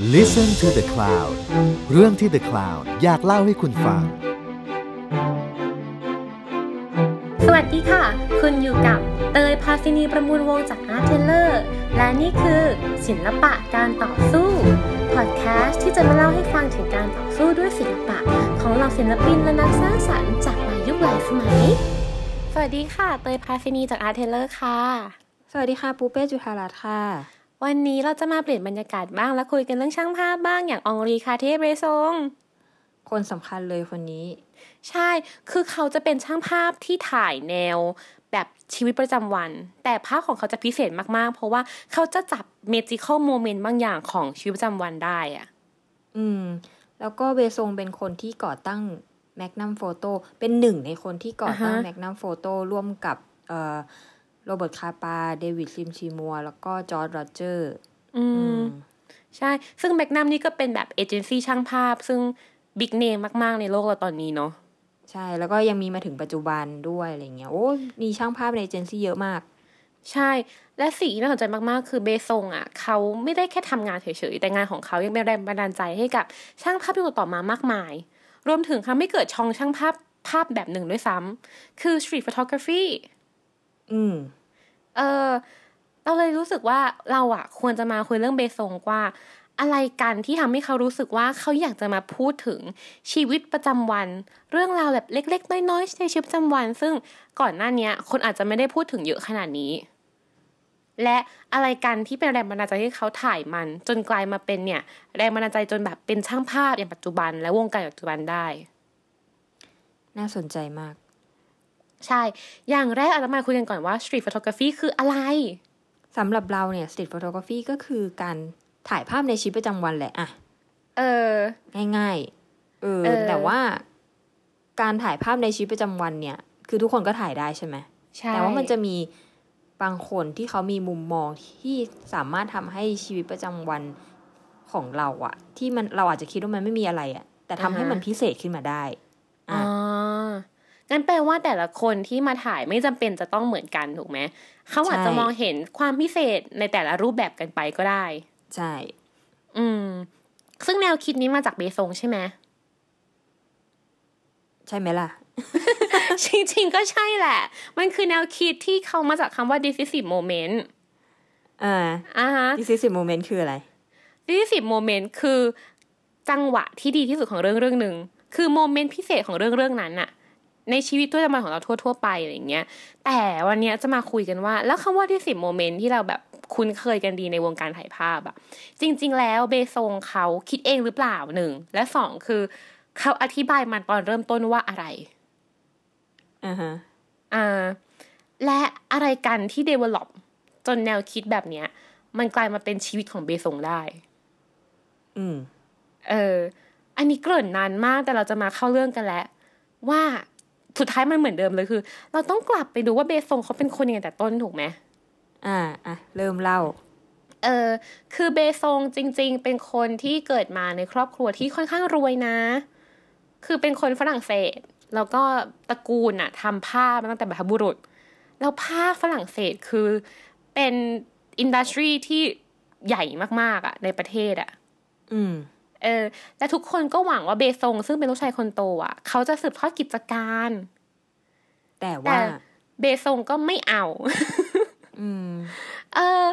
Listen to the Cloud เรื่องที่ The Cloud อยากเล่าให้คุณฟัง สวัสดีค่ะ คุณอยู่กับเตยพาซินีประมูลวงจากอาร์เทเลอร์ และนี่คือศิลปะการต่อสู้พอดแคสต์ที่จะมาเล่าให้ฟังถึงการต่อสู้ด้วยศิลปะ ของเหล่าศิลปินและนักสร้างสรรค์จากหลายยุคหลายสมัย สวัสดีค่ะ เตยพาซินีจากอาร์เทเลอร์ค่ะ สวัสดีค่ะปูเป้จุธารัตน์ค่ะ วันนี้เราจะมาเปลี่ยนบรรยากาศบ้างและคุยกันเรื่องช่างภาพบ้างอย่างอองรีคาเทเบรซงคนสำคัญเลยคนนี้ ใช่ คือเขาจะเป็นช่างภาพที่ถ่ายแนวแบบชีวิตประจำวัน แต่ภาพของเขาจะพิเศษมากๆ เพราะว่าเขาจะจับ magical moment บางอย่างของชีวิตประจำวันได้อะอืม แล้วก็เบซงเป็นคนที่ก่อตั้ง Magnum Photos เป็นหนึ่งในคนที่ก่อตั้ง Magnum Photosร่วมกับเอ่อ โรเบิร์ตคาปา เดวิดชิมซีมัวร์ แล้วก็จอร์จโรเจอร์อืมใช่ ซึ่ง Magnum นี่ก็เป็นแบบเอเจนซี่ช่างภาพ ซึ่ง big name มาก ๆ ในโลกเราตอนนี้เนาะใช่แล้วก็ยังมีมาถึงปัจจุบันด้วยอะไรเงี้ยโอ้มีช่างภาพในเอเจนซี่เยอะมาก ใช่ และสิ่งที่น่าสนใจมากๆ คือเบซงอะเขาไม่ได้แค่ทำงานเฉยๆ แต่งานของเขายังเป็นแรงบันดาลใจให้กับช่างภาพที่ต่อมามากมาย รวมถึงทำให้เกิดช่องช่างภาพภาพแบบหนึ่งด้วยซ้ำคือ street photography อืม เออเราเลยรู้สึกว่าเราอะควรจะมาคุยเรื่องเบซงว่า อะไรกันที่ทำให้เขารู้สึกว่าเขาอยากจะมาพูดถึงชีวิตประจำวัน เรื่องราวแบบเล็ก ๆ น้อยๆในชีวิตประจำวัน ซึ่งก่อนหน้าเนี้คนอาจจะไม่ได้พูดถึงเยอะขนาดนี้ และอะไรกันที่เป็นแรงบันดาลใจให้เขาถ่ายมัน จนกลายมาเป็นเนี่ยแรงบันดาลใจจนแบบเป็นช่างภาพอย่างปัจจุบัน และวงการปัจจุบันได้ น่าสนใจมาก ใช่ อย่างแรกอาจจะมาคุยกันก่อนว่า street photography คืออะไรสำหรับเราเนี่ยสตรีทโฟโตกราฟีก็คือการถ่ายภาพในชีวิตประจำวันแหละอะเออ ง่ายๆเออเออ แต่ว่าการถ่ายภาพในชีวิตประจำวันเนี่ย คือทุกคนก็ถ่ายได้ใช่ไหม ใช่แต่ว่ามันจะมีบางคนที่เขามีมุมมองที่สามารถทำให้ชีวิตประจำวันของเราอะที่มันเราอาจจะคิดว่ามันไม่มีอะไรอะแต่ทำให้มันพิเศษขึ้นมาได้อ๋อะ อ งั้นแปลว่าแต่ละคนที่มาถ่ายไม่จำเป็นจะต้องเหมือนกันถูกไหมเขาอาจจะมองเห็นความพิเศษในแต่ละรูปแบบกันไปก็ได้ ใช่ อืม ซึ่งแนวคิดนี้มาจากเบซงใช่ไหมใช่ไหมล่ะ จริงๆก็ใช่แหละ มันคือแนวคิดที่เขามาจากคำว่า decisive moment อ่าอ่าฮะ this is the moment คืออะไร decisive moment คือจังหวะที่ดีที่สุดของเรื่องเรื่องหนึ่งคือโมเมนต์พิเศษของเรื่องเรื่องนั้นน่ะ ในชีวิตประจำวันของเราทั่ว ๆ ไปอะไรอย่างเงี้ย แต่วันเนี้ยจะมาคุยกันว่า แล้วคำว่า decisive moment ที่เราแบบคุ้นเคยกันดีในวงการถ่ายภาพอะจริง ๆ แล้วเบซงเขาคิดเองหรือเปล่าหนึ่งและสองคือ เขาอธิบายมันตอนเริ่มต้นว่าอะไรอ่าฮะอ่าและอะไรกันที่ develop จนแนวคิดแบบเนี้ย มันกลายมาเป็นชีวิตของเบซงได้ อืม เออ อันนี้เกริ่นนานมากแต่เราจะมาเข้าเรื่องกันแล้ว ว่า สุดท้ายมันเหมือนเดิมเลยคือ เราต้องกลับไปดูว่าเบซงเขาเป็นคนยังไงแต่ต้นถูกไหมอ่าอะเริ่มเล่าเออคือเบซงจริง ๆ เป็นคนที่เกิดมาในครอบครัวที่ค่อนข้างรวยนะ คือเป็นคนฝรั่งเศส แล้วก็ตระกูลน่ะทำผ้ามาตั้งแต่บรรพบุรุษ แล้วผ้าฝรั่งเศสคือเป็นอินดัสทรีที่ใหญ่มากๆอะในประเทศอะอืม เออแต่ทุกคนก็หวังว่าเบซงซึ่งเป็นลูกชายคนโตอะ เขาจะสืบทอดกิจการแต่แต่ว่า เบซงก็ไม่เอา อืม เออ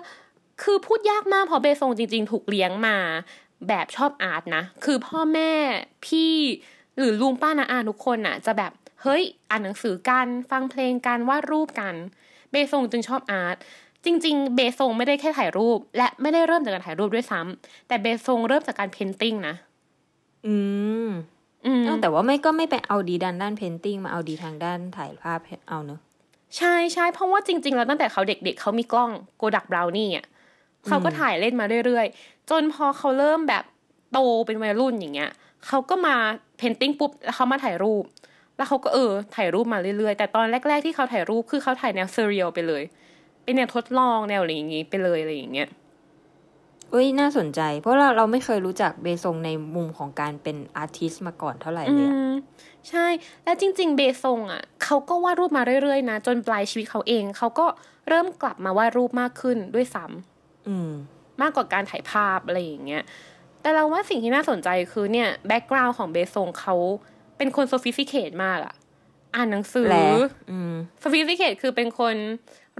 คือพูดยากมากเพราะเบซงจริง ๆ ถูกเลี้ยงมา แบบชอบอาร์ตนะ คือพ่อแม่พี่หรือลุงป้านาอาทุกคนน่ะ จะแบบเฮ้ย อ่านหนังสือกัน ฟังเพลงกันวาดรูปกัน เบซงจึงชอบอาร์ต จริง ๆ เบซงไม่ได้แค่ถ่ายรูป และไม่ได้เริ่มจากการถ่ายรูปด้วยซ้ำแต่เบซงเริ่มจากการเพนติ้งนะ อืมอืมอ้าวแต่ว่าไม่ก็ไม่ไปเอาดีด้านด้านเพนติ้งมาเอาดีทางด้านถ่ายภาพเอาเนอะใช่ใช่เพราะว่าจริง ๆ แล้วตั้งแต่เขาเด็ก ๆ เขามีกล้อง Kodak Brownie อะเขาก็ถ่ายเล่นมาเรื่อยๆ จนพอเขาเริ่มแบบโตเป็นวัยรุ่นอย่างเงี้ยเขาก็มา painting ปุ๊บแล้วเขามาถ่ายรูป แล้วเขาก็เออถ่ายรูปมาเรื่อยๆ แต่ตอนแรก ๆ ที่เขาถ่ายรูปคือเขาถ่ายแนว surreal ไปเลย เป็นแนวทดลองแนวอะไรอย่างงี้ไปเลยอะไรอย่างเงี้ยเอ้ยน่าสนใจ เพราะเราเราไม่เคยรู้จักเบซงในมุมของการเป็น artist มาก่อนเท่าไหร่อืเลยอะมใช่ แล้วจริง ๆ เบซงอะเขาก็วาดรูปมาเรื่อยๆนะจนปลายชีวิตเขาเองเขาก็เริ่มกลับมาวาดรูปมากขึ้นด้วยซ้ำอืม มากกว่าการถ่ายภาพอะไรอย่างเงี้ยแต่เราว่าสิ่งที่น่าสนใจคือเนี่ย background ของเบซงเขาเป็นคน sophisticated มากอะ อ่านหนังสือแหละอืม sophisticated คือเป็นคน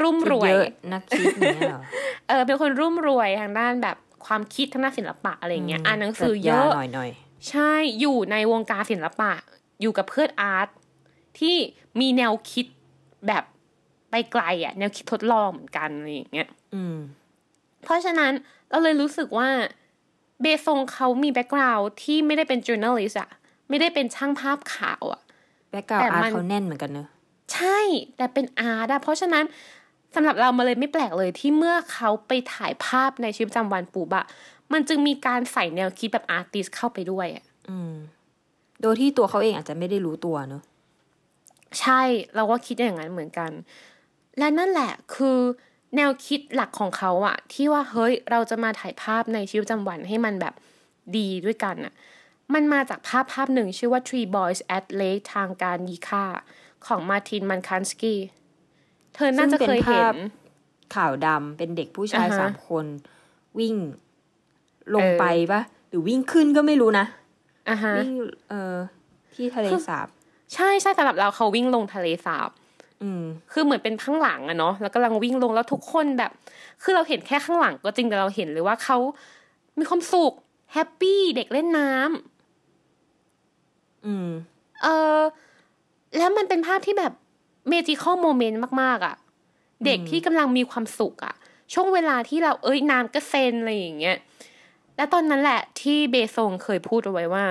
รุ่มคิดรวยเยอะนักคิดอย่างเงี้ยเหรอเออเป็นคนรุ่มรวยทางด้านแบบความคิดทางด้านศิลปะอะไรอย่างเงี้ยอ่านหนังสือปรัชเยญาอะหน่อยหน่อยใช่อยู่ในวงการศิลปะ อยู่กับเพื่อน art ที่มีแนวคิดแบบไปไกลอะแนวคิดทดลองเหมือนกันอะไรอย่างเงี้ยอืมเพราะฉะนั้นเราเลยรู้สึกว่าเบซงเขามี background ที่ไม่ได้เป็น journalist อะไม่ได้เป็นช่างภาพข่าวอะ background แต่ art มันเขาแน่นเหมือนกันเนอะใช่แต่เป็น art อะเพราะฉะนั้นสำหรับเรามาเลยไม่แปลกเลยที่เมื่อเขาไปถ่ายภาพในชีวิตประจำวันปุ๊บอะมันจึงมีการใส่แนวคิดแบบอาร์ติสเข้าไปด้วยอะอืม โดยที่ตัวเขาเองอาจจะไม่ได้รู้ตัวเนอะใช่เราก็คิดอย่างนั้นเหมือนกัน และนั่นแหละคือแนวคิดหลักของเขาอะที่ว่าเฮ้ยเราจะมาถ่ายภาพในชีวิตประจำวันให้มันแบบดีด้วยกันอะ มันมาจากภาพภาพหนึ่งชื่อว่า Three Boys at Lake ทางการยีค่า ของมาร์ตินมันคันสกี้ เธอน่าจะเคยเห็นขาวดำเป็นเด็กผู้ชายอ่าฮะสามคน วิ่งลงเออไปปะหรือวิ่งขึ้นก็ไม่รู้นะอะฮะวิ่งเอ่อที่ทะเลสาบ ใช่ใช่สำหรับเราเขาวิ่งลงทะเลสาบอืมคือเหมือนเป็นข้างหลังอะเนาะแล้วกำลังวิ่งลงแล้วทุกคนแบบ คือเราเห็นแค่ข้างหลังก็จริงแต่เราเห็นเลยว่าเขามีความสุขแฮปปี้เด็กเล่นน้ำ อืม เออแล้วมันเป็นภาพที่แบบ magical moment มากๆอะเด็กที่กำลังมีความสุขอะช่วงเวลาที่เราเอ้ยน้ำก็เซนอะไรอย่างเงี้ย แล้วตอนนั้นแหละที่เบซงเคยพูดเอาไว้ว่า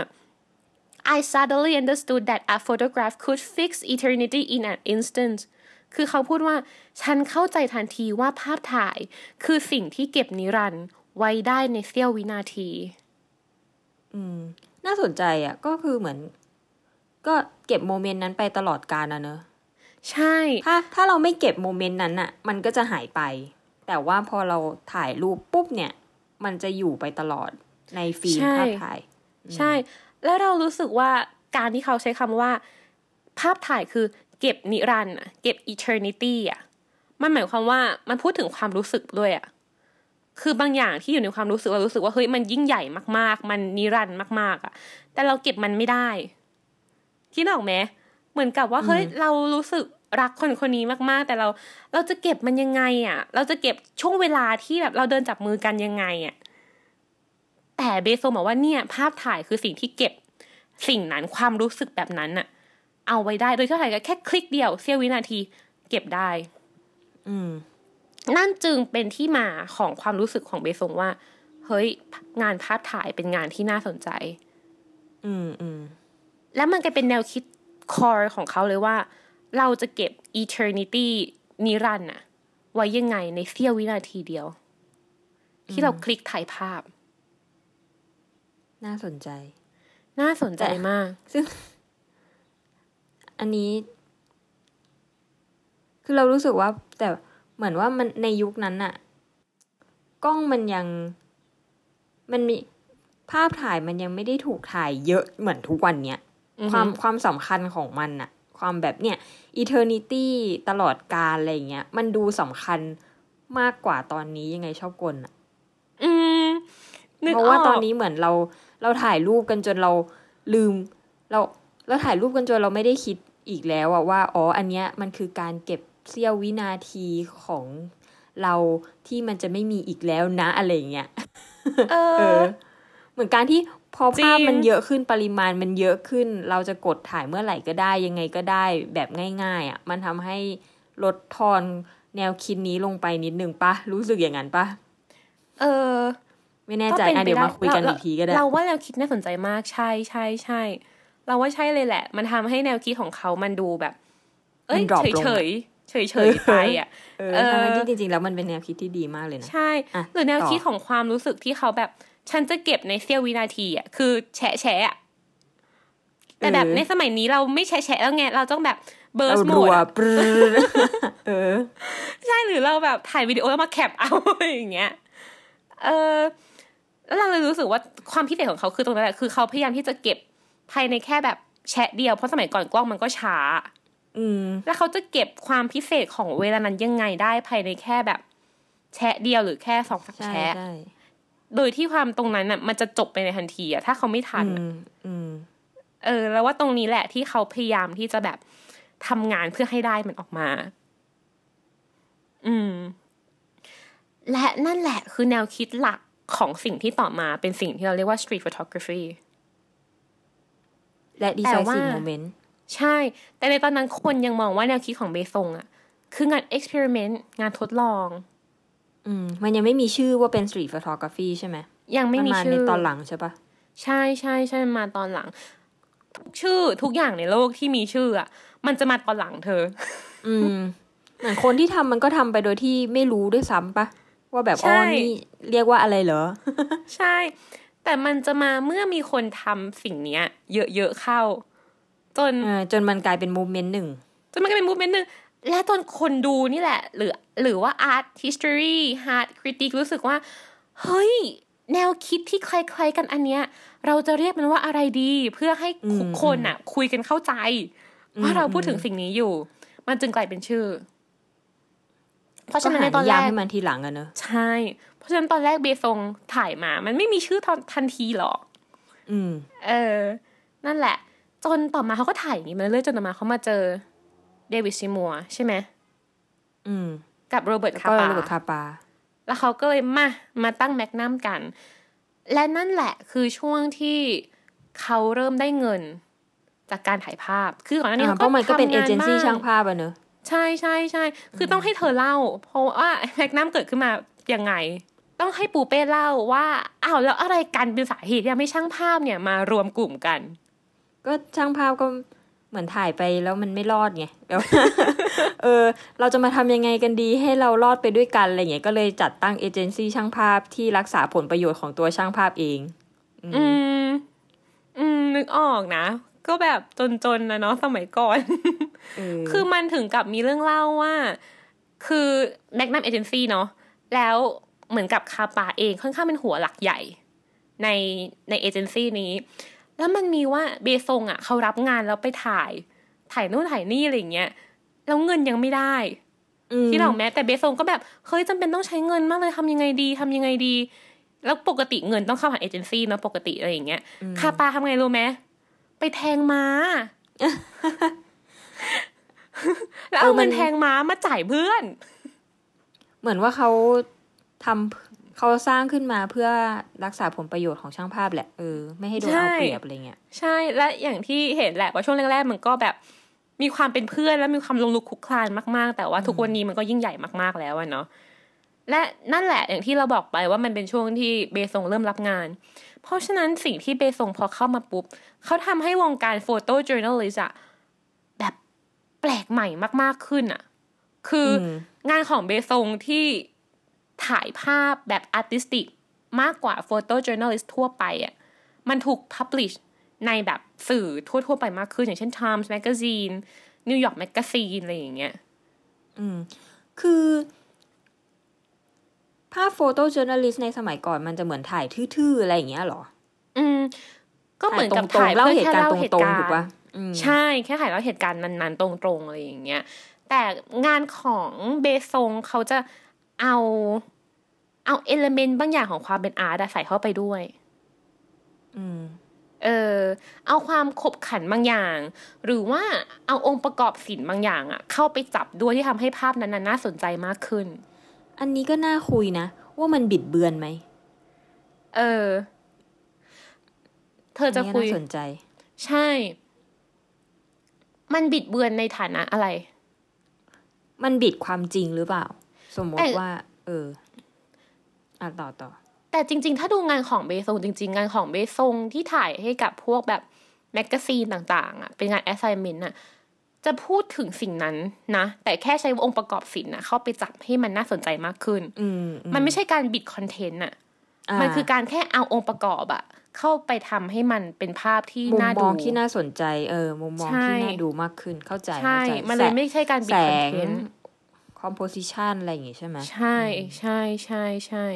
I suddenly understood that a photograph could fix eternity in an instant คือเขาพูดว่า ฉันเข้าใจทันทีว่าภาพถ่ายคือสิ่งที่เก็บนิรันดร์ไว้ได้ในเสี้ยววินาที อืม น่าสนใจอะ ก็คือเหมือน ก็เก็บ moment นั้นไปตลอดกาลอะเนอะใช่ ถ้าถ้าเราไม่เก็บ moment นั้นอะมันก็จะหายไป แต่ว่าพอเราถ่ายรูปปุ๊บเนี่ย มันจะอยู่ไปตลอดในฟิล์มใช่ภาพถ่าย ใช่ แล้วเรารู้สึกว่าการที่เขาใช้คำว่า ภาพถ่ายคือเก็บนิรันดร์อะเก็บ eternity อะ มันหมายความว่ามันพูดถึงความรู้สึกด้วยอะ คือบางอย่างที่อยู่ในความรู้สึกเรารู้สึกว่าเฮ้ยมันยิ่งใหญ่มากๆ มันนิรันดร์มากๆ อะ แต่เราเก็บมันไม่ได้ คิดออกไหมเหมือนกับว่าเฮ้ยเรารู้สึกรักคนคนนี้มากๆ แต่เราเราจะเก็บมันยังไงอะ เราจะเก็บช่วงเวลาที่แบบเราเดินจับมือกันยังไงอะแต่เบโซบอกว่าเนี่ย ภาพถ่ายคือสิ่งที่เก็บสิ่งนั้นความรู้สึกแบบนั้นน่ะ เอาไว้ได้โดยที่ถ่ายแค่คลิกเดียวเสี้ยววินาที เก็บได้ อืม นั่นจึงเป็นที่มาของความรู้สึกของเบซงว่า เฮ้ย งานภาพถ่ายเป็นงานที่น่าสนใจ อืมอืม แล้วมันก็เป็นแนวคิดคอร์ของเขาเลยว่า เราจะเก็บ eternity นิรันดร์น่ะไว้ยังไงในเสี้ยววินาทีเดียว ที่เราคลิกถ่ายภาพ น่าสนใจ น่าสนใจมาก ซึ่ง อันนี้ คือเรารู้สึกว่า แต่เหมือนว่ามันในยุคนั้นน่ะกล้องมันยัง มันมีภาพถ่ายมันยังไม่ได้ถูกถ่ายเยอะเหมือนทุกวันเนี้ยอือฮึ ความความสำคัญของมันน่ะความแบบเนี่ย eternity ตลอดกาลอะไรเงี้ย มันดูสำคัญมากกว่าตอนนี้ยังไงชอบกลน่ะอืมนึกเพราะว่าออกตอนนี้เหมือนเราเราถ่ายรูปกันจนเราลืม เราเราถ่ายรูปกันจนเราไม่ได้คิดอีกแล้วอะว่าอ๋ออันเนี้ยมันคือการเก็บเสี้ยววินาทีของเราที่มันจะไม่มีอีกแล้วนะอะไรอย่างเงี้ยเอเอออ เหมือนการที่ พอจริภาพงมันเยอะขึ้นปริมาณมันเยอะขึ้น เราจะกดถ่ายเมื่อไหร่ก็ได้ ยังไงก็ได้แบบง่าย ๆอะมันทำให้ลดทอนแนวคิดนี้ลงไปนิดนึงปะรู้สึกอย่างนั้นปะเออ ไม่แน่ใจก็ป็อะไปเดี๋ยวมาคุยกันเราอีกทีก็ได้ เราว่าแนวคิดน่าสนใจมากใช่ใช่ใช่เราว่าใช่เลยแหละ มันทำให้แนวคิดของเขามันดูแบบ เอ้ยมัน drop เฉยลงเฉอะย เฉยเฉยๆไปอะเออเออทั้งๆที่จริงๆแล้วมันเป็นแนวคิดที่ดีมากเลยนะใช่อะหรือแนวต่อคิดของความรู้สึกที่เขาแบบ ฉันจะเก็บในเสี้ยววินาทีอะคือ แฉะแฉะอะแต่แบบในสมัยนี้เราไม่แฉะแฉะแล้วไงเราต้องแบบเบอร์เราสโหมรัดวอะปรื้อเออ ใช่หรือเราแบบถ่ายวิดีโอแล้วมาแคปเอาอะไรอย่างเงี้ยเออแล้วเราเลยรู้สึกว่าความพิเศษของเขาคือตรงนั้นแหละคือเขาพยายามที่จะเก็บภายในแค่แบบแชะเดียวเพราะสมัยก่อนกล้องมันก็ช้า อืม แล้วเขาจะเก็บความพิเศษของเวลานั้นยังไงได้ภายในแค่แบบ แชะเดียวหรือแค่สองสามใช่แชะใช่โดยที่ความตรงนั้นอะ มันจะจบไปในทันทีอะถ้าเขาไม่ทันอืมอืมเออ แล้วว่าตรงนี้แหละที่เขาพยายามที่จะแบบทำงานเพื่อให้ได้มันออกมา อืม และนั่นแหละคือแนวคิดหลักของสิ่งที่ต่อมาเป็นสิ่งที่เราเรียกว่า street photography และแต่ว่า decisive moment ใช่ แต่ในตอนนั้นคนยังมองว่าแนวคิดของเบซงอะคืองาน experiment งานทดลอง อืม มันยังไม่มีชื่อว่าเป็น street photography ใช่ไหมยังไม่มีนชื่ในอตอนหลังใช่ปะใช่ใช่ใช่มันมาตอนหลัง ทุกชื่อทุกอย่างในโลกที่มีชื่ออะมันจะมาตอนหลังเธอ อืมเหมือนคนที่ทำมันก็ทำไปโดยที่ไม่รู้ด้วยซ้ำปะว่าแบบใช่อ๋อนี่เรียกว่าอะไรเหรอ ใช่ แต่มันจะมาเมื่อมีคนทำสิ่งเนี้ย เยอะๆเข้า จนเออจนมันกลายเป็น movement หนึ่งจนมันก็เป็นมูฟเมนต์หนึ่งและจนคนดูนี่แหละ หรือหรือว่า art history art critique รู้สึกว่า เฮ้ย แนวคิดที่คล้ายๆกันอันเนี้ย เราจะเรียกมันว่าอะไรดีเพื่อให้ทุกคนอะคุยกันเข้าใจ ว่าเราพูดถึงสิ่งนี้อยู่ มันจึงกลายเป็นชื่อ เพราะฉะนั้นในตอนก็หแรยามกให้มันทีหลังอะเนอะใช่ เพราะฉะนั้นตอนแรกเบซงถ่ายมา มันไม่มีชื่อตอนทันทีหรอกอืม เออ นั่นแหละ จนต่อมาเขาก็ถ่ายอย่างนี้มาเรื่อยๆจนต่อมาเขามาเจอเดวิดซิมัวร์ใช่ไหมอืม กับโรเบิร์ตแล้วคาก็ปาระบบคาปา แล้วเขาก็เลยมามาตั้งแมกนัมกัน และนั่นแหละคือช่วงที่เขาเริ่มได้เงินจากการถ่ายภาพ คือก่อนหน้านี้อ่าเขาเพราะมันก็เป็นทำเองเจนซี่บ้ช่างภาพอะเนอะใช่ใช่ใช่ คือต้องให้เธอเล่า เพราะว่าแมกนัมเกิดขึ้นมายังไง ต้องให้ปูเป้เล่าว่า อ้าวแล้วอะไรกันเป็นสาเหตุที่ทำให้ช่างภาพเนี่ยมารวมกลุ่มกัน ก็ช่างภาพก็เหมือนถ่ายไปแล้วมันไม่รอดไงแล้วเออ เราจะมาทำยังไงกันดีให้เรารอดไปด้วยกันอะไรเงี้ยก็เลยจัดตั้งเอเจนซี่ช่างภาพที่รักษาผลประโยชน์ของตัวช่างภาพเอง อืม อืม นึกออกนะ ก็แบบจนๆนะเนาะสมัยก่อนเออคือมันถึงกับมีเรื่องเล่าว่า คือแมกนัมเอเจนซี่เนาะแล้วเหมือนกับคาปาเองค่อนข้างเป็นหัวหลักใหญ่ในในเอเจนซี่นี้ แล้วมันมีว่าเบซงอะเขารับงานแล้วไปถ่าย ถ่ายนู่นถ่ายนี่อะไรอย่างเงี้ยแล้วเงินยังไม่ได้มที่เราแม้แต่เบซงก็แบบเฮ้ยจำเป็นต้องใช้เงินมากเลยทำยังไงดีทำยังไงดี แล้วปกติเงินต้องเข้าผ่านเอเจนซี่เนาะปกติอะไรอย่างเงี้ยคาปาทำไงรู้ไหมไปแทงม้าแล้วเอาเงินแทงม้ามาจ่ายเพื่อน เหมือนว่าเขาทำ เขาสร้างขึ้นมาเพื่อรักษาผลประโยชน์ของช่างภาพแหละเออไม่ให้โดนใช่เอาเปรียบอะไรเงี้ยใช่และอย่างที่เห็นแหละว่าช่วงแรกๆมันก็แบบมีความเป็นเพื่อนและมีความลงลุกคลุกคลานมาก ๆ แต่ว่าทุกวันนี้มันก็ยิ่งใหญ่มากๆแล้วอะเนาะและนั่นแหละอย่างที่เราบอกไปว่ามันเป็นช่วงที่เบซงเริ่มรับงาน เพราะฉะนั้นสิ่งที่เบซงพอเข้ามาปุ๊บเขาทำให้วงการโฟโต้จ o u r n a l i s t อะแบบแปลกใหม่มาก ๆขึ้นอะคืออมงานของเบซงที่ ถ่ายภาพแบบอาร์ติสติกมากกว่าโฟโต้จ o u r n a l i s t ทั่วไปอะมันถูกพับลิชในแบบสื่อทั่ว ๆ ไปมากขึ้น อย่างเช่น Times Magazine New York Magazine อะไรอย่างเงี้ยอืม คือภาพโฟโต้จ o u r n a l i s t ในสมัยก่อนมันจะเหมือนถ่ายทื่อๆ อะไรอย่างเงี้ยเหรอ อืม ก็เหมือนกับตรงถ่ายๆเล่าเพื่อเหตุแค่การณ์เล่าตเหตุรงการๆถูกปะณ์อืมใช่แค่ถ่ายเล่าเหตุการณ์นั้นๆ ตรงๆ อะไรอย่างเงี้ย แต่งานของเบซงเขาจะเอา เอาเอลเมนต์บางอย่างของความเป็นอาร์ตอะใส่เข้าไปด้วย อืม เออ เอาความขบขันบางอย่าง หรือว่าเอาองค์ประกอบศิลป์บางอย่างอะเข้าไปจับด้วยที่ทำให้ภาพนั้นๆน่าสนใจมากขึ้น อันนี้ก็น่าคุยนะ ว่ามันบิดเบือนไหม เออ เธอจะนนี้คุยน่าสนใจ ใช่ มันบิดเบือนในฐานะอะไร มันบิดความจริงหรือเปล่า สมมแต่ติว่า เออ อะต่อต่อ แต่จริง ๆ ถ้าดูงานของเบซงจริง ๆ งานของเบซงที่ถ่ายให้กับพวกแบบแมกกาซีนต่าง ๆอะเป็นงาน assignment อะจะพูดถึงสิ่งนั้นนะ แต่แค่ใช้องค์ประกอบศิลป์นะเข้าไปจับให้มันน่าสนใจมากขึ้นอืมมันไม่ใช่การบิดคอนเทนต์อะมันคือการแค่เอาองค์ประกอบอะเข้าไปทำให้มันเป็นภาพที่มุมน่ามดูองที่น่าสนใจเออมุมมองใช่ที่น่าดูมากขึ้นเข้าใจใช่เข้าใจมันเลยไม่ใช่การบิแสดคอนงเทนต์ composition อะไรอย่างงี้ใช่ไหมใช่ใช่ใช่ใช่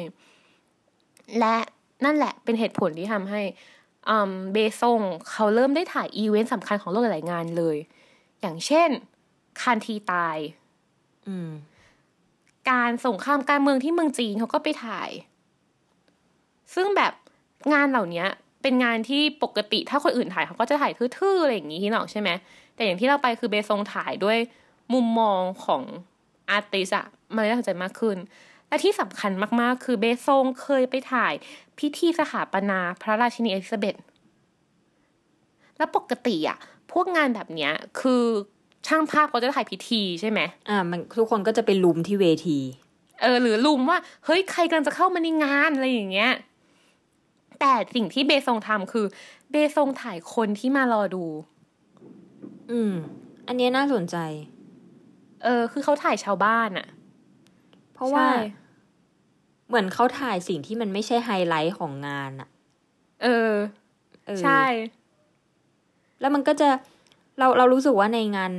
และนั่นแหละเป็นเหตุผลที่ทำให้อืมเบซงเขาเริ่มได้ถ่ายอีเวนต์สำคัญของโลกหลายๆงานเลย อย่างเช่นคานทีตายอืมการสงครามการเมืองที่เมืองจีนเขาก็ไปถ่าย ซึ่งแบบงานเหล่านี้เป็นงานที่ปกติถ้าคนอื่นถ่ายเขาก็จะถ่ายทื่อๆอะไรอย่างนี้ที่หนอกใช่ไหมแต่อย่างที่เราไปคือเบซงถ่ายด้วยมุมมองของ อาร์ติสอะมันเลยน่าสนใจมากขึ้น และที่สำคัญมากๆ คือเบซงเคยไปถ่ายพิธีสถาปนาพระราชินีเอลิซาเบธแล้วปกติอะพวกงานแบบเนี้ยคือช่างภาพเขาจะถ่ายพิธีใช่ไหมอ่ามันทุกคนก็จะไปลุมที่เวที เออ หรือลุมว่า เฮ้ยใครกำลังจะเข้ามาในงานอะไรอย่างเงี้ย แต่สิ่งที่เบซงทำคือ เบซงถ่ายคนที่มารอดู อืม อันเนี้ยน่าสนใจ เออ คือเขาถ่ายชาวบ้านอะเพราะว่าใช่เหมือนเขาถ่ายสิ่งที่มันไม่ใช่ไฮไลท์ของงานอะเออเออ ใช่ แล้วมันก็จะเราเรารู้สึกว่าในงาน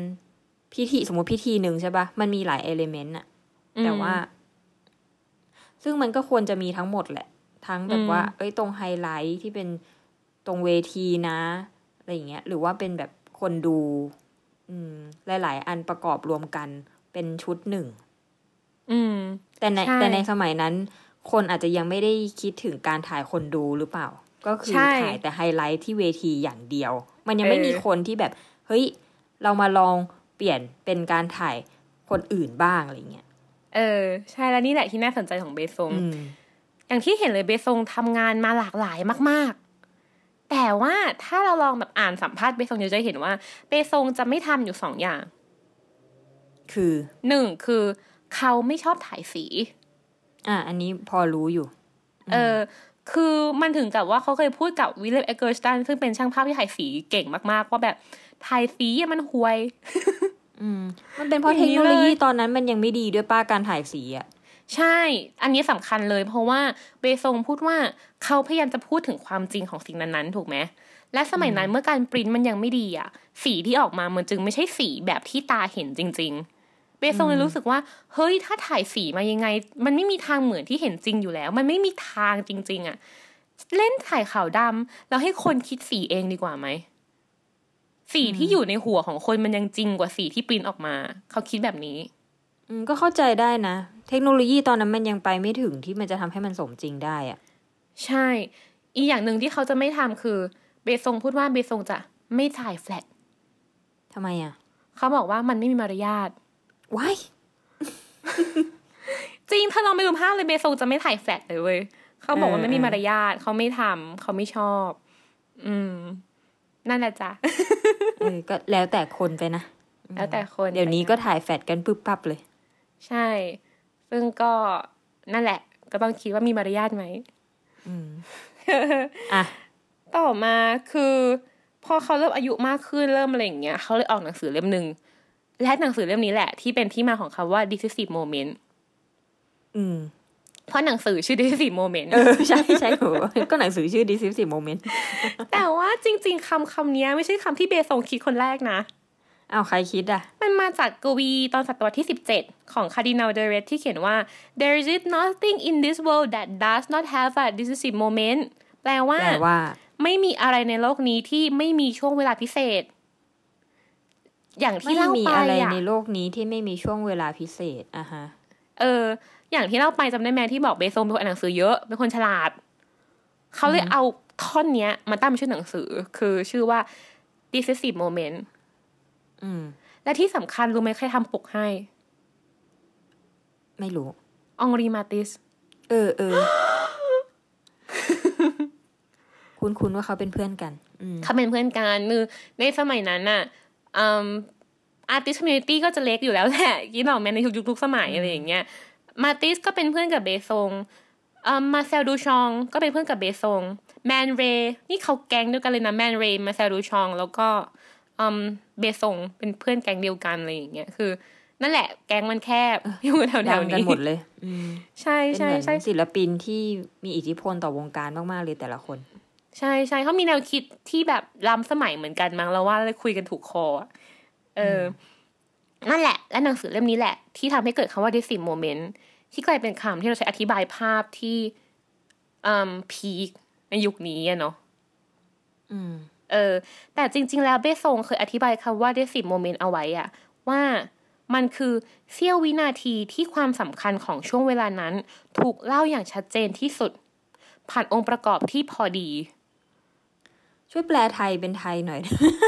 พิธีสมมติพิธีหนึ่งใช่ปะมันมีหลาย element อะแต่ว่า ซึ่งมันก็ควรจะมีทั้งหมดแหละ ทั้งแบบว่า เอ้ยตรงไฮไลท์ที่เป็นตรงเวทีนะ อะไรอย่างเงี้ย หรือว่าเป็นแบบคนดูอืม หลาย ๆ อันประกอบรวมกันเป็นชุดหนึ่งอืมแต่ในใช่แต่ในสมัยนั้น คนอาจจะยังไม่ได้คิดถึงการถ่ายคนดูหรือเปล่า ก็คือใช่ถ่ายแต่ไฮไลท์ที่เวทีอย่างเดียว มันยังไม่เออมีคนที่แบบ เฮ้ย เรามาลองเปลี่ยนเป็นการถ่ายคนอื่นบ้างอะไรเงี้ยเออ ใช่แล้วนี่แหละที่น่าสนใจของเบซงอืมอย่างที่เห็นเลยเบซงทำงานมาหลากหลายมาก ๆ แต่ว่าถ้าเราลองแบบอ่านสัมภาษณ์เบซงจะจะเห็นว่าเบซงจะไม่ทำอยู่สองอย่าง คือหนึ่งคือเขาไม่ชอบถ่ายสี อะอันนี้พอรู้อยู่ เออ คือมันถึงกับว่าเขาเคยพูดกับวิลเลียมเอกเกิลสตันซึ่งเป็นช่างภาพที่ถ่ายสีเก่งมาก ๆ ว่าแบบถ่ายสีอะมันห่วย อืม มันเป็นเพราะอเทย่าคงนี้โนโลยีเลยตอนนั้นมันยังไม่ดีด้วยปะการถ่ายสีอะ ใช่ อันนี้สำคัญเลย เพราะว่าเบซงพูดว่าเขาพยายามจะพูดถึงความจริงของสิ่งนั้นๆ ถูกไหมและสมัยนั้นเมื่อการปริ้นท์มันยังไม่ดีอะสีที่ออกมามันจึงไม่ใช่สีแบบที่ตาเห็นจริง ๆ เบซงเลยรู้สึกว่า เฮ้ยถ้าถ่ายสีมายังไง มันไม่มีทางเหมือนที่เห็นจริงอยู่แล้ว มันไม่มีทางจริง ๆอะเล่นถ่ายขาวดำแล้วให้คนคิดสีเองดีกว่าไหมสีที่อยู่ในหัวของคนมันยังจริงกว่าสีที่ปริ้นท์ออกมา เขาคิดแบบนี้ อืมก็เข้าใจได้นะ เทคโนโลยีตอนนั้นมันยังไปไม่ถึงที่มันจะทำให้มันสมจริงได้อะใช่ อีกอย่างหนึ่งที่เขาจะไม่ทำคือ เบซงพูดว่าเบซงจะไม่ถ่ายแฟลตทำไมอะ เขาบอกว่ามันไม่มีมารยาทว้ายจริงถ้าเราไม่ดูภาพเลยเบซงจะไม่ถ่ายแฟลตเลยเว้ยเขาบอกว่าเออไม่มีเออมารยาทเขาไม่ทำเขาไม่ชอบ อืม นั่นแหละจ้ะเออก็แล้วแต่คนไปนะ แล้วแต่คน เดี๋ยวนี้ก็ถ่ายแฟดกันปึ๊บปั๊บเลย ใช่ ซึ่งก็นั่นแหละ ก็ต้องคิดว่ามีมารยาทไหมอืมอะต่อมาคือ พอเขาเริ่มอายุมากขึ้นเริ่มอะไรอย่างเงี้ยเขาเลยออกหนังสือเล่มหนึ่งและหนังสือเล่มนี้แหละ ที่เป็นที่มาของคำว่า decisive moment อืมเพราะหนังสือชื่อ decisive moment เออใช่ใช่โหก็หนังสือชื่อ Decisive Moment แต่ว่าจริง ๆคำคำนี้ไม่ใช่คำที่เบซงคิดคนแรกนะ อ้าวใครคิดอะ มันมาจากกวีตอนศตวรรษที่ 17 ของคาร์ดินัลเดเรตที่เขียนว่า there is nothing in this world that does not have a decisive moment แปลว่าแปลว่า ไม่มีอะไรในโลกนี้ที่ไม่มีช่วงเวลาพิเศษ อย่างที่ไม่เล่ามีไปอะไรอะในโลกนี้ที่ไม่มีช่วงเวลาพิเศษอะฮะ เออ อย่างที่เล่าไปจำได้ไหมที่บอกเบซงเป็นคนอ่านหนังสือเยอะ เป็นคนฉลาด เขาเลยเอาท่อนเนี้ยมาตั้งเป็นชื่อหนังสือ คือชื่อว่า decisive moment อืม และที่สำคัญรู้ไหมใครทำปกให้ ไม่รู้องรีมาติส เออเออคุณคุณว่าเขาเป็นเพื่อนกันอืมเขาเป็นเพื่อนกันคือในสมัยนั้นน่ะartist community ก็จะเล็กอยู่แล้วแหละคิดออกไหมในทุกยุคทุกสมัยอะไรอย่างเงี้ย มาติสก็เป็นเพื่อนกับเบซงอ่ามาเซลดูชอง ก็เป็นเพื่อนกับเบซง แมนเรย์นี่เขาแก๊งเดียวกันเลยนะ แมนเรย์มาเซลดูชอง แล้วก็ อืมเบซงเป็นเพื่อนแก๊งเดียวกันอะไรอย่างเงี้ยคือ นั่นแหละแก๊งมันแคบอยู่แถดัวงๆกันนี้หมดเลยอืมใช่เป็นใช่เหมือนใช่ศิลปินที่มีอิทธิพลต่อวงการมากๆเลยแต่ละคน ใช่ใช่เขามีแนวคิดที่แบบล้ำสมัยเหมือนกันมั้งแล้วว่าเลยคุยกันถูกคออะเอออนั่นแหละ และหนังสือเล่มนี้แหละ ที่ทำให้เกิดคำว่า decisive moment ที่กลายเป็นคำที่เราใช้อธิบายภาพที่อืมพีคในยุคนี้อะเนาะอืม เออ แต่จริง ๆ แล้วเบซงเคยอธิบายคำว่า decisive moment เอาไว้อะว่ามันคือเสี้ยววินาทีที่ความสำคัญของช่วงเวลานั้น ถูกเล่าอย่างชัดเจนที่สุด ผ่านองค์ประกอบที่พอดี ช่วยแปลไทยเป็นไทยหน่อย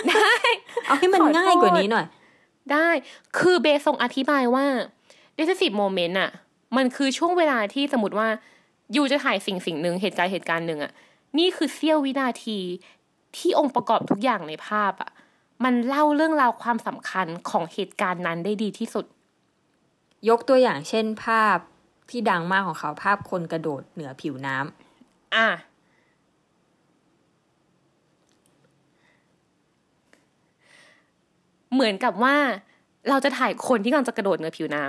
ได้ เอาให้มันขอโทษง่ายกว่านี้หน่อย ได้ คือเบซงอธิบายว่า decisive moment อะมันคือช่วงเวลาที่สมมติว่ายูจะถ่ายสิ่งสิ่งหนึ่งเหตุการณ์เหตุการณ์หนึ่งอะนี่คือเสี้ยววินาที ที่องค์ประกอบทุกอย่างในภาพอะมันเล่าเรื่องราวความสำคัญของเหตุการณ์นั้นได้ดีที่สุด ยกตัวอย่างเช่นภาพที่ดังมากของเขาภาพคนกระโดดเหนือผิวน้ำอะเหมือนกับว่าเราจะถ่ายคนที่กำลังจะกระโดดเหนือผิวน้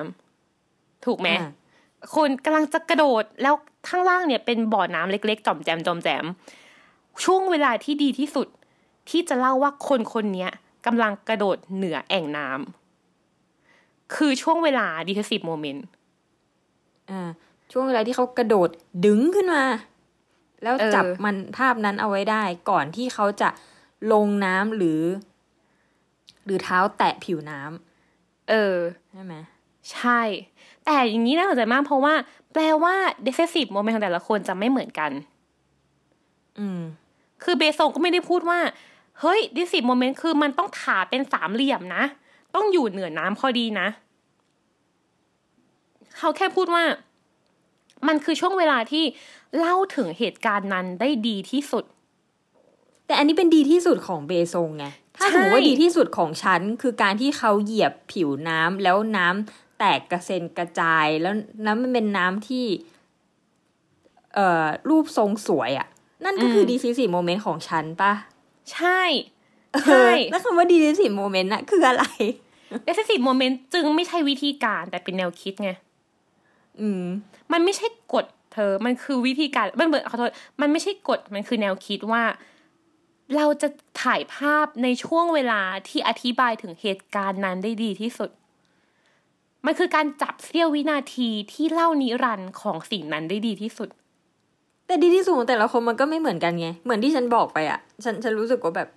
ำถูกไหมอ่าคนกำลังจะกระโดดแล้วข้างล่างเนี่ยเป็นบ่อน้ำเล็กๆ จอมแจมจอมแจม ช่วงเวลาที่ดีที่สุด ที่จะเล่าว่าคนคนเนี้ยกำลังกระโดดเหนือแอ่งน้ำคือช่วงเวลา decisive moment อ่าช่วงเวลาที่เขากระโดดดึงขึ้นมา แล้วเออจับมันภาพนั้นเอาไว้ได้ ก่อนที่เขาจะลงน้ำหรือ หรือเท้าแตะผิวน้ำเออใช่ไหมใช่ แต่อย่างนี้น่าสนใจมากเพราะว่า แปลว่า decisive moment ของแต่ละคนจะไม่เหมือนกัน อืม คือเบซงก็ไม่ได้พูดว่า เฮ้ย decisive moment คือมันต้องถาเป็นสามเหลี่ยมนะ ต้องอยู่เหนือน้ำพอดีนะ เขาแค่พูดว่า มันคือช่วงเวลาที่เล่าถึงเหตุการณ์นั้นได้ดีที่สุด แต่อันนี้เป็นดีที่สุดของเบซงไงถ้าใช่สมมติว่าดีที่สุดของฉันคือการที่เขาเหยียบผิวน้ำแล้วน้ำแตกกระเซ็นกระจายแล้วน้ำมันเป็นน้ำที่ เอ่อรูปทรงสวยอะ่ะ นั่นก็คือดีที moment ของฉันปะใช่เอใช่อแล้วคำว่า decisive moment น่ะคืออะไร decisive moment จึงไม่ใช่วิธีการแต่เป็นแนวคิดไงอืม มันไม่ใช่กฎเธอ มันคือวิธีการมันเหมือนขอโทษมันไม่ใช่กฎมันคือแนวคิดว่า เราจะถ่ายภาพในช่วงเวลาที่อธิบายถึงเหตุการณ์นั้นได้ดีที่สุด มันคือการจับเสี้ยววินาทีที่เล่านิรันดร์ของสิ่งนั้นได้ดีที่สุด แต่ดีที่สุดของแต่ละคนมันก็ไม่เหมือนกันไง เหมือนที่ฉันบอกไปอะ่ะฉันฉันรู้สึกว่าแบบ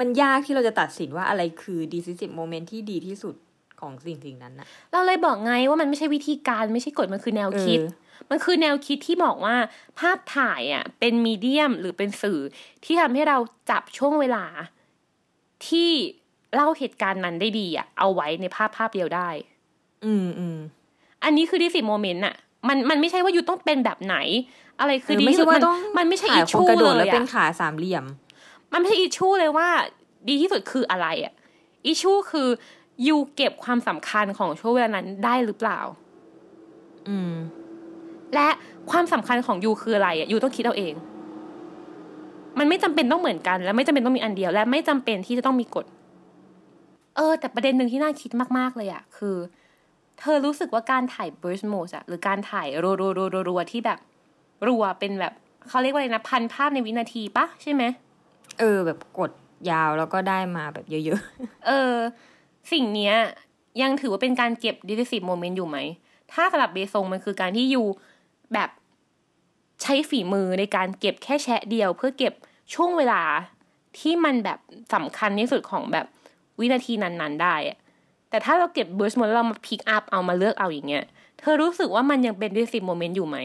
มันยากที่เราจะตัดสินว่าอะไรคือดีที่สุดโมเมนต์ที่ดีที่สุดของสิ่งสิ่งนั้นน่ะเราเลยบอกไงว่ามันไม่ใช่วิธีการไม่ใช่กฎมันคือแนวคิดเออมันคือแนวคิดที่บอกว่า ภาพถ่ายอะเป็นมีเดียมหรือเป็นสื่อที่ทำให้เราจับช่วงเวลา ที่เล่าเหตุการณ์นั้นได้ดีอะ เอาไว้ในภาพภาพเดียวได้ อืมอืมอันนี้คือ decisive moment อะ มันมันไม่ใช่ว่าอยู่ต้องเป็นแบบไหน อะไรคือเออดีไม่ที่สุใช่ดว่ามันต้องมันไม่ใช่ถ่ายคนกระโดดเลแล้วเป็นขาสามเหลี่ยม มันไม่ใช่ issue เลยว่าดีที่สุดคืออะไรอะ issue คือ you เก็บความสำคัญของช่วงเวลานั้นได้หรือเปล่า อืม และความสำคัญของ you คืออะไรอะ you ต้องคิดเอาเอง มันไม่จำเป็นต้องเหมือนกัน และไม่จำเป็นต้องมีอันเดียว และไม่จำเป็นที่จะต้องมีกฎ เออ แต่ประเด็นหนึ่งที่น่าคิดมาก ๆ เลยอะ คือ เธอรู้สึกว่าการถ่าย burst mode อะหรือการถ่ายรัวรัวรัวรัวรัวที่แบบ รัวเป็นแบบเขาเรียกว่าอะไรนะพันภาพในวินาทีปะใช่ไหมเออ แบบกดยาวแล้วก็ได้มาแบบเยอะเออ สิ่งเนี้ย ยังถือว่าเป็นการเก็บ decisive moment อยู่ไหม ถ้าสำหรับเบซงมันคือการที่ยูแบบใช้ฝีมือในการเก็บแค่แชะเดียว เพื่อเก็บช่วงเวลาที่มันแบบสำคัญที่สุดของแบบวินาทีนั้นๆ ได้อะแต่ถ้าเราเก็บ burst mode แล้วเรามาพิกอัพเอามาเลือกเอาอย่างเงี้ย เธอรู้สึกว่ามันยังเป็น decisive moment อยู่ไหม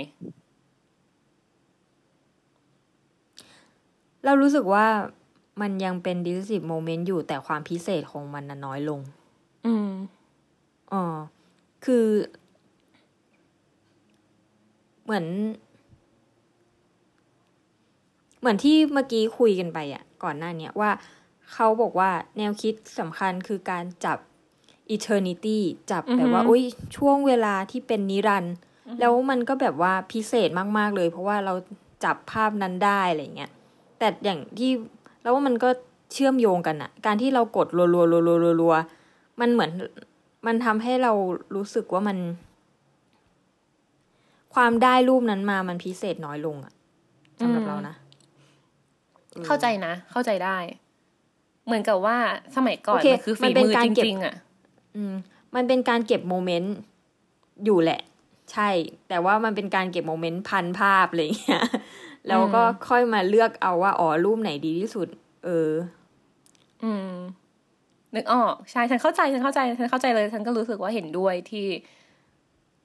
เรารู้สึกว่ามันยังเป็น decisive moment อยู่แต่ความพิเศษของมันน่ะน้อยลง อืมอ๋อคือ เหมือน เหมือนที่เมื่อกี้คุยกันไปอะก่อนหน้าเนี้ยว่า เขาบอกว่าแนวคิดสำคัญคือการจับ eternity จับอือฮึแบบว่าอุ้ยช่วงเวลาที่เป็นนิรันดร์แล้วมันก็แบบว่าพิเศษมาก ๆ เลย เพราะว่าเราจับภาพนั้นได้อะไรเงี้ย แต่อย่างที่แล้วว่ามันก็เชื่อมโยงกันอะการที่เรากดรัวๆรัวๆรัวๆมันเหมือนมันทำให้เรารู้สึกว่ามัน ความได้รูปนั้นมามันพิเศษน้อยลงอะสำหรับอืมเรานะเข้าใจนะ เข้าใจได้ เหมือนกับว่าสมัยก่อนโอเคมันคือมัฝีนเป็นมือการจเก็บริงๆอะอืม มันเป็นการเก็บโมเมนต์อยู่แหละ ใช่ แต่ว่ามันเป็นการเก็บโมเมนต์พันภาพอะไรอย่างเงี้ยแล้วก็ค่อยมาเลือกเอาว่าอ๋อรูปไหนดีที่สุด เออ อืมนึกออกใช่ฉันเข้าใจฉันเข้าใจฉันเข้าใจเลย ฉันก็รู้สึกว่าเห็นด้วยที่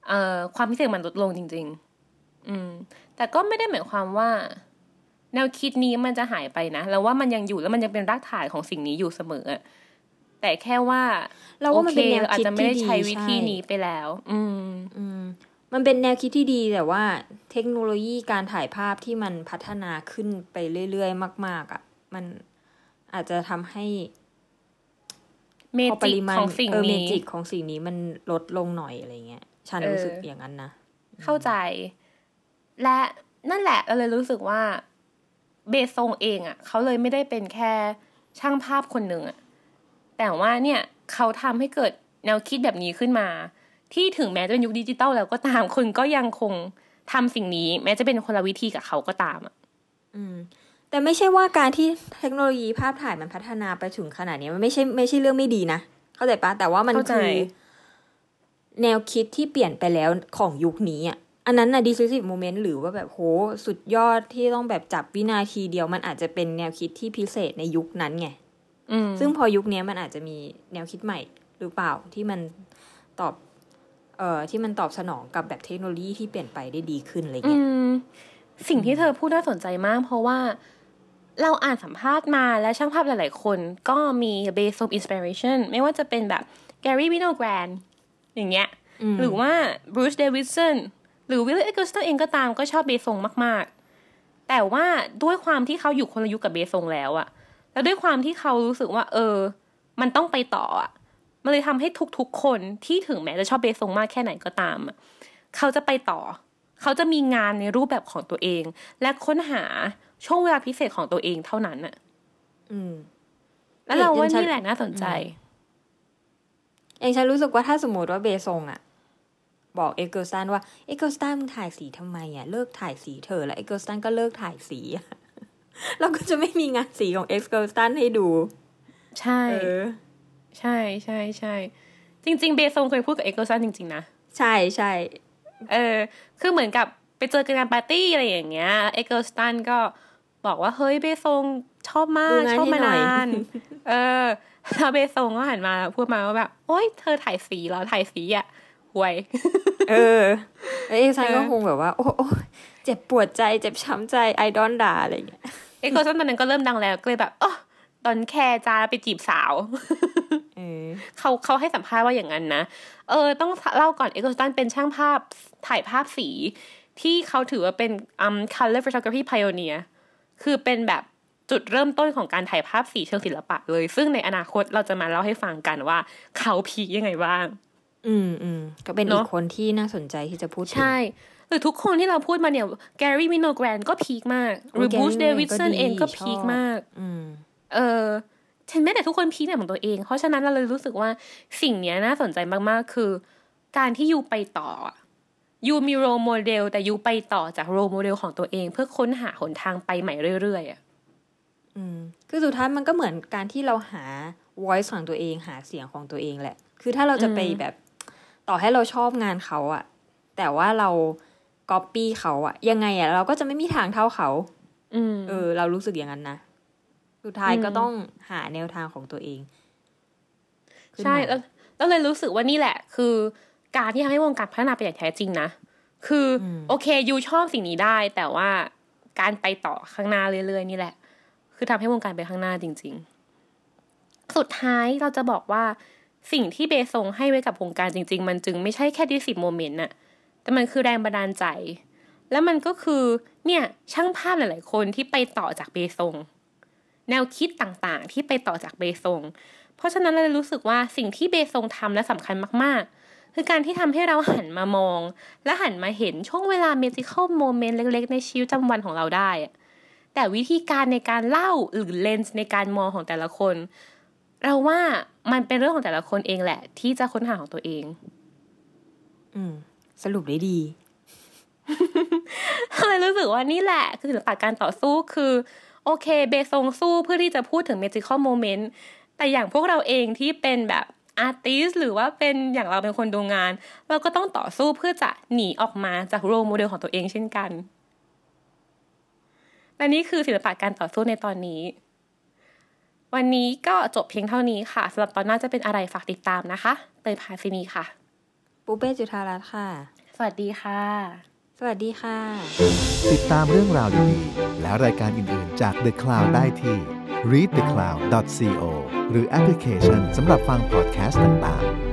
เอ่อความพิเศษมันลดลงจริง ๆ อืม แต่ก็ไม่ได้หมายความว่า แนวคิดนี้มันจะหายไปนะแล้วว่ามันยังอยู่แล้วมันยังเป็นรากฐานของสิ่งนี้อยู่เสมอแต่แค่ว่า เราว่ามันเป็นแนวโอคอาจคิดจะไม่ที่ได้ดีใช้วิธีใช่นี้ไปแล้ว อืม อืม มันเป็นแนวคิดที่ดีแต่ว่าเทคโนโลยีการถ่ายภาพที่มันพัฒนาขึ้นไปเรื่อยๆ มาก ๆอะ มันอาจจะทำให้เมพอปจิกริมาณของสิ่งเออเมนี้จิกของสิ่งนี้มันลดลงหน่อยอะไรเงี้ย ฉันเออรู้สึกอย่างนั้นนะ เข้าใจ และนั่นแหละเราเลยรู้สึกว่าเบซงเองอะ่ะ เขาเลยไม่ได้เป็นแค่ช่างภาพคนหนึ่งอะ่ะ แต่ว่าเนี่ย เขาทำให้เกิดแนวคิดแบบนี้ขึ้นมา ที่ถึงแม้จะเป็นยุคดิจิตอลแล้วก็ตามคนก็ยังคงทำสิ่งนี้ แม้จะเป็นคนละวิธีกับเขาก็ตามอะอืม แต่ไม่ใช่ว่าการที่เทคโนโลยีภาพถ่ายมันพัฒนาไปถึงขนาดนี้มันไม่ใช่ไม่ใช่เรื่องไม่ดีนะเข้าใจปะแต่ว่ามันเข้าใจคือแนวคิดที่เปลี่ยนไปแล้วของยุคนี้อะอันนั้นน่ะ decisive moment หรือว่าแบบโหสุดยอดที่ต้องแบบจับวินาทีเดียวมันอาจจะเป็นแนวคิดที่พิเศษในยุคนั้นไงอืมซึ่งพอยุคนี้มันอาจจะมีแนวคิดใหม่หรือเปล่าที่มันตอบ เอ่อที่มันตอบสนองกับแบบเทคโนโลยีที่เปลี่ยนไปได้ดีขึ้นอะไรอืเงี้ยมสิ่งที่เธอพูดน่าสนใจมาก เพราะว่าเราอ่านสัมภาษณ์มาและช่างภาพหลาย ๆ คนก็มี base of inspiration ไม่ว่าจะเป็นแบบ Gary Winogrand อย่างเงี้ย หรือว่า Bruce Davidson หรือ Willie Eggleston เองก็ตามก็ชอบเบซงมาก ๆ แต่ว่าด้วยความที่เขาอยู่คนละยุคกับเบซงแล้วอะแล้วด้วยความที่เขารู้สึกว่า เออ มันต้องไปต่ออะ มันเลยทำให้ทุกๆคนที่ถึงแม้จะชอบเบซงมากแค่ไหนก็ตามอะเขาจะไปต่อ เขาจะมีงานในรูปแบบของตัวเอง และค้นหาช่วงเวลาพิเศษของตัวเองเท่านั้นอะอืม แล้วเราว่าอย่างฉันนี่แหละน่าสนใจเองฉันรู้สึกว่าถ้าสมมติว่าเบซงอะบอก Eggleston ว่า Eggleston มึงถ่ายสีทำไมอะเลิกถ่ายสีเถอะแล้ว Eggleston ก็เลิกถ่ายสีอะเราก็จะไม่มีงานสีของ Eggleston ให้ดู ใช่เออ ใช่ใช่ใช่จริง ๆ Bresson เคยพูดกับ Eggleston จริง ๆ นะ ใช่ใช่เออ คือเหมือนกับไปเจอกันงานปาร์ตี้อะไรอย่างเงี้ย Eggleston ก็บอกว่า เฮ้ย Bresson ชอบมากชอบมานานเออแล้ว Bresson ก็หันมาพูดมาว่าแบบโอ๊ยเธอถ่ายสีเหรอถ่ายสีอะห่วย เออแล้ว Eggleston เออก็คงแบบว่าโอ้โอ้เจ็บปวดใจเจ็บช้ำใจ I don't care อะไรอย่างเงี้ย Eggleston ตอนนั้นก็เริ่มดังแล้วก็เลยแบบอ๋อ don't care จ้าไปจีบสาว เออเขาเขาให้สัมภาษณ์ว่าอย่างนั้นนะ เออ ต้องเล่าก่อน Eggleston เป็นช่างภาพถ่ายภาพสี ที่เขาถือว่าเป็นอืม color photography pioneer คือเป็นแบบจุดเริ่มต้นของการถ่ายภาพสีเชิงศิลปะเลย ซึ่งในอนาคตเราจะมาเล่าให้ฟังกันว่า เขา peak ยังไงบ้าง อืมอืมก็เป็นเนอีอะกคนที่น่าสนใจที่จะพูดถึงใช่หรือทุกคนที่เราพูดมาเนี่ย Garry Winogrand ก็ peak มากหรือโอ้บูช Gary เดวิดสันก็ดีเองก็ชอบ peak มาก อืม เออ ฉันแม้แต่ทุกคน peak ในของตัวเอง เพราะฉะนั้นเราเลยรู้สึกว่าสิ่งเนี้ยน่าสนใจมากๆ คือ การที่ you ไปต่ออะ you มี role model แต่ you ไปต่อจาก role model ของตัวเอง เพื่อค้นหาหนทางไปใหม่เรื่อยๆอะอืมคือสุดท้ายมันก็เหมือนการที่เราหา voice ของตัวเองหาเสียงของตัวเองแหละ คือถ้าเราจะไปแบบต่อให้เราชอบงานเขาอะแต่ว่าเราก๊อปปี้เขาอะยังไงอะเราก็จะไม่มีทางเท่าเขา อืมเออ เรารู้สึกอย่างนั้นนะ สุดท้ายอืมก็ต้องหาแนวทางของตัวเองขึ้นใช่มาแล้วแล้วเลยรู้สึกว่านี่แหละ คือ การที่ทำให้วงการพัฒนาไปอย่างแท้จริงนะ คืออโอเคยูชอบสิ่งนี้ได้ แต่ว่าการไปต่อข้างหน้าเรื่อยๆ นี่แหละ คือทำให้วงการไปข้างหน้าจริง ๆ สุดท้ายเราจะบอกว่าสิ่งที่เบซงให้ไว้กับวงการจริง ๆ มันจึงไม่ใช่แค่ดิสิบโมเมนต์น่ะ แต่มันคือแรงบันดาลใจ แล้วมันก็คือเนี่ยช่างภาพหลาย ๆ คนที่ไปต่อจากเบซง แนวคิดต่างๆ ที่ไปต่อจากเบซง เพราะฉะนั้นเราเลยรู้สึกว่าสิ่งที่เบซงทำและสำคัญมากๆ คือการที่ทำให้เราหันมามอง และหันมาเห็นช่วงเวลา magical moment เล็กๆ ในชีวิตประจำวันของเราได้อะแต่วิธีการในการเล่าหรือเลนส์ในการมองของแต่ละคน เราว่ามันเป็นเรื่องของแต่ละคนเองแหละ ที่จะค้นหาของตัวเอง อืม สรุปได้ดีเลยรู้สึกว่านี่แหละ คือศิลปะการต่อสู้คือ โอเค Bresson สู้เพื่อที่จะพูดถึง magical moment แต่อย่างพวกเราเองที่เป็นแบบartist หรือว่าเป็นอย่างเราเป็นคนดูงาน เราก็ต้องต่อสู้เพื่อจะหนีออกมาจาก role model ของตัวเองเช่นกันและนี่คือศิลปะการต่อสู้ในตอนนี้ วันนี้ก็จบเพียงเท่านี้ค่ะสำหรับตอนหน้าจะเป็นอะไรฝากติดตามนะคะเตยพาซินีค่ะ ปูเป้จุธารัตน์ค่ะ สวัสดีค่ะ สวัสดีค่ะ ติดตามเรื่องราวดีๆ และรายการอื่น ๆ จาก The Cloud ได้ที่ readthecloud.co หรือแอปพลิเคชันสำหรับฟังพอดแคสต์ต่าง ๆ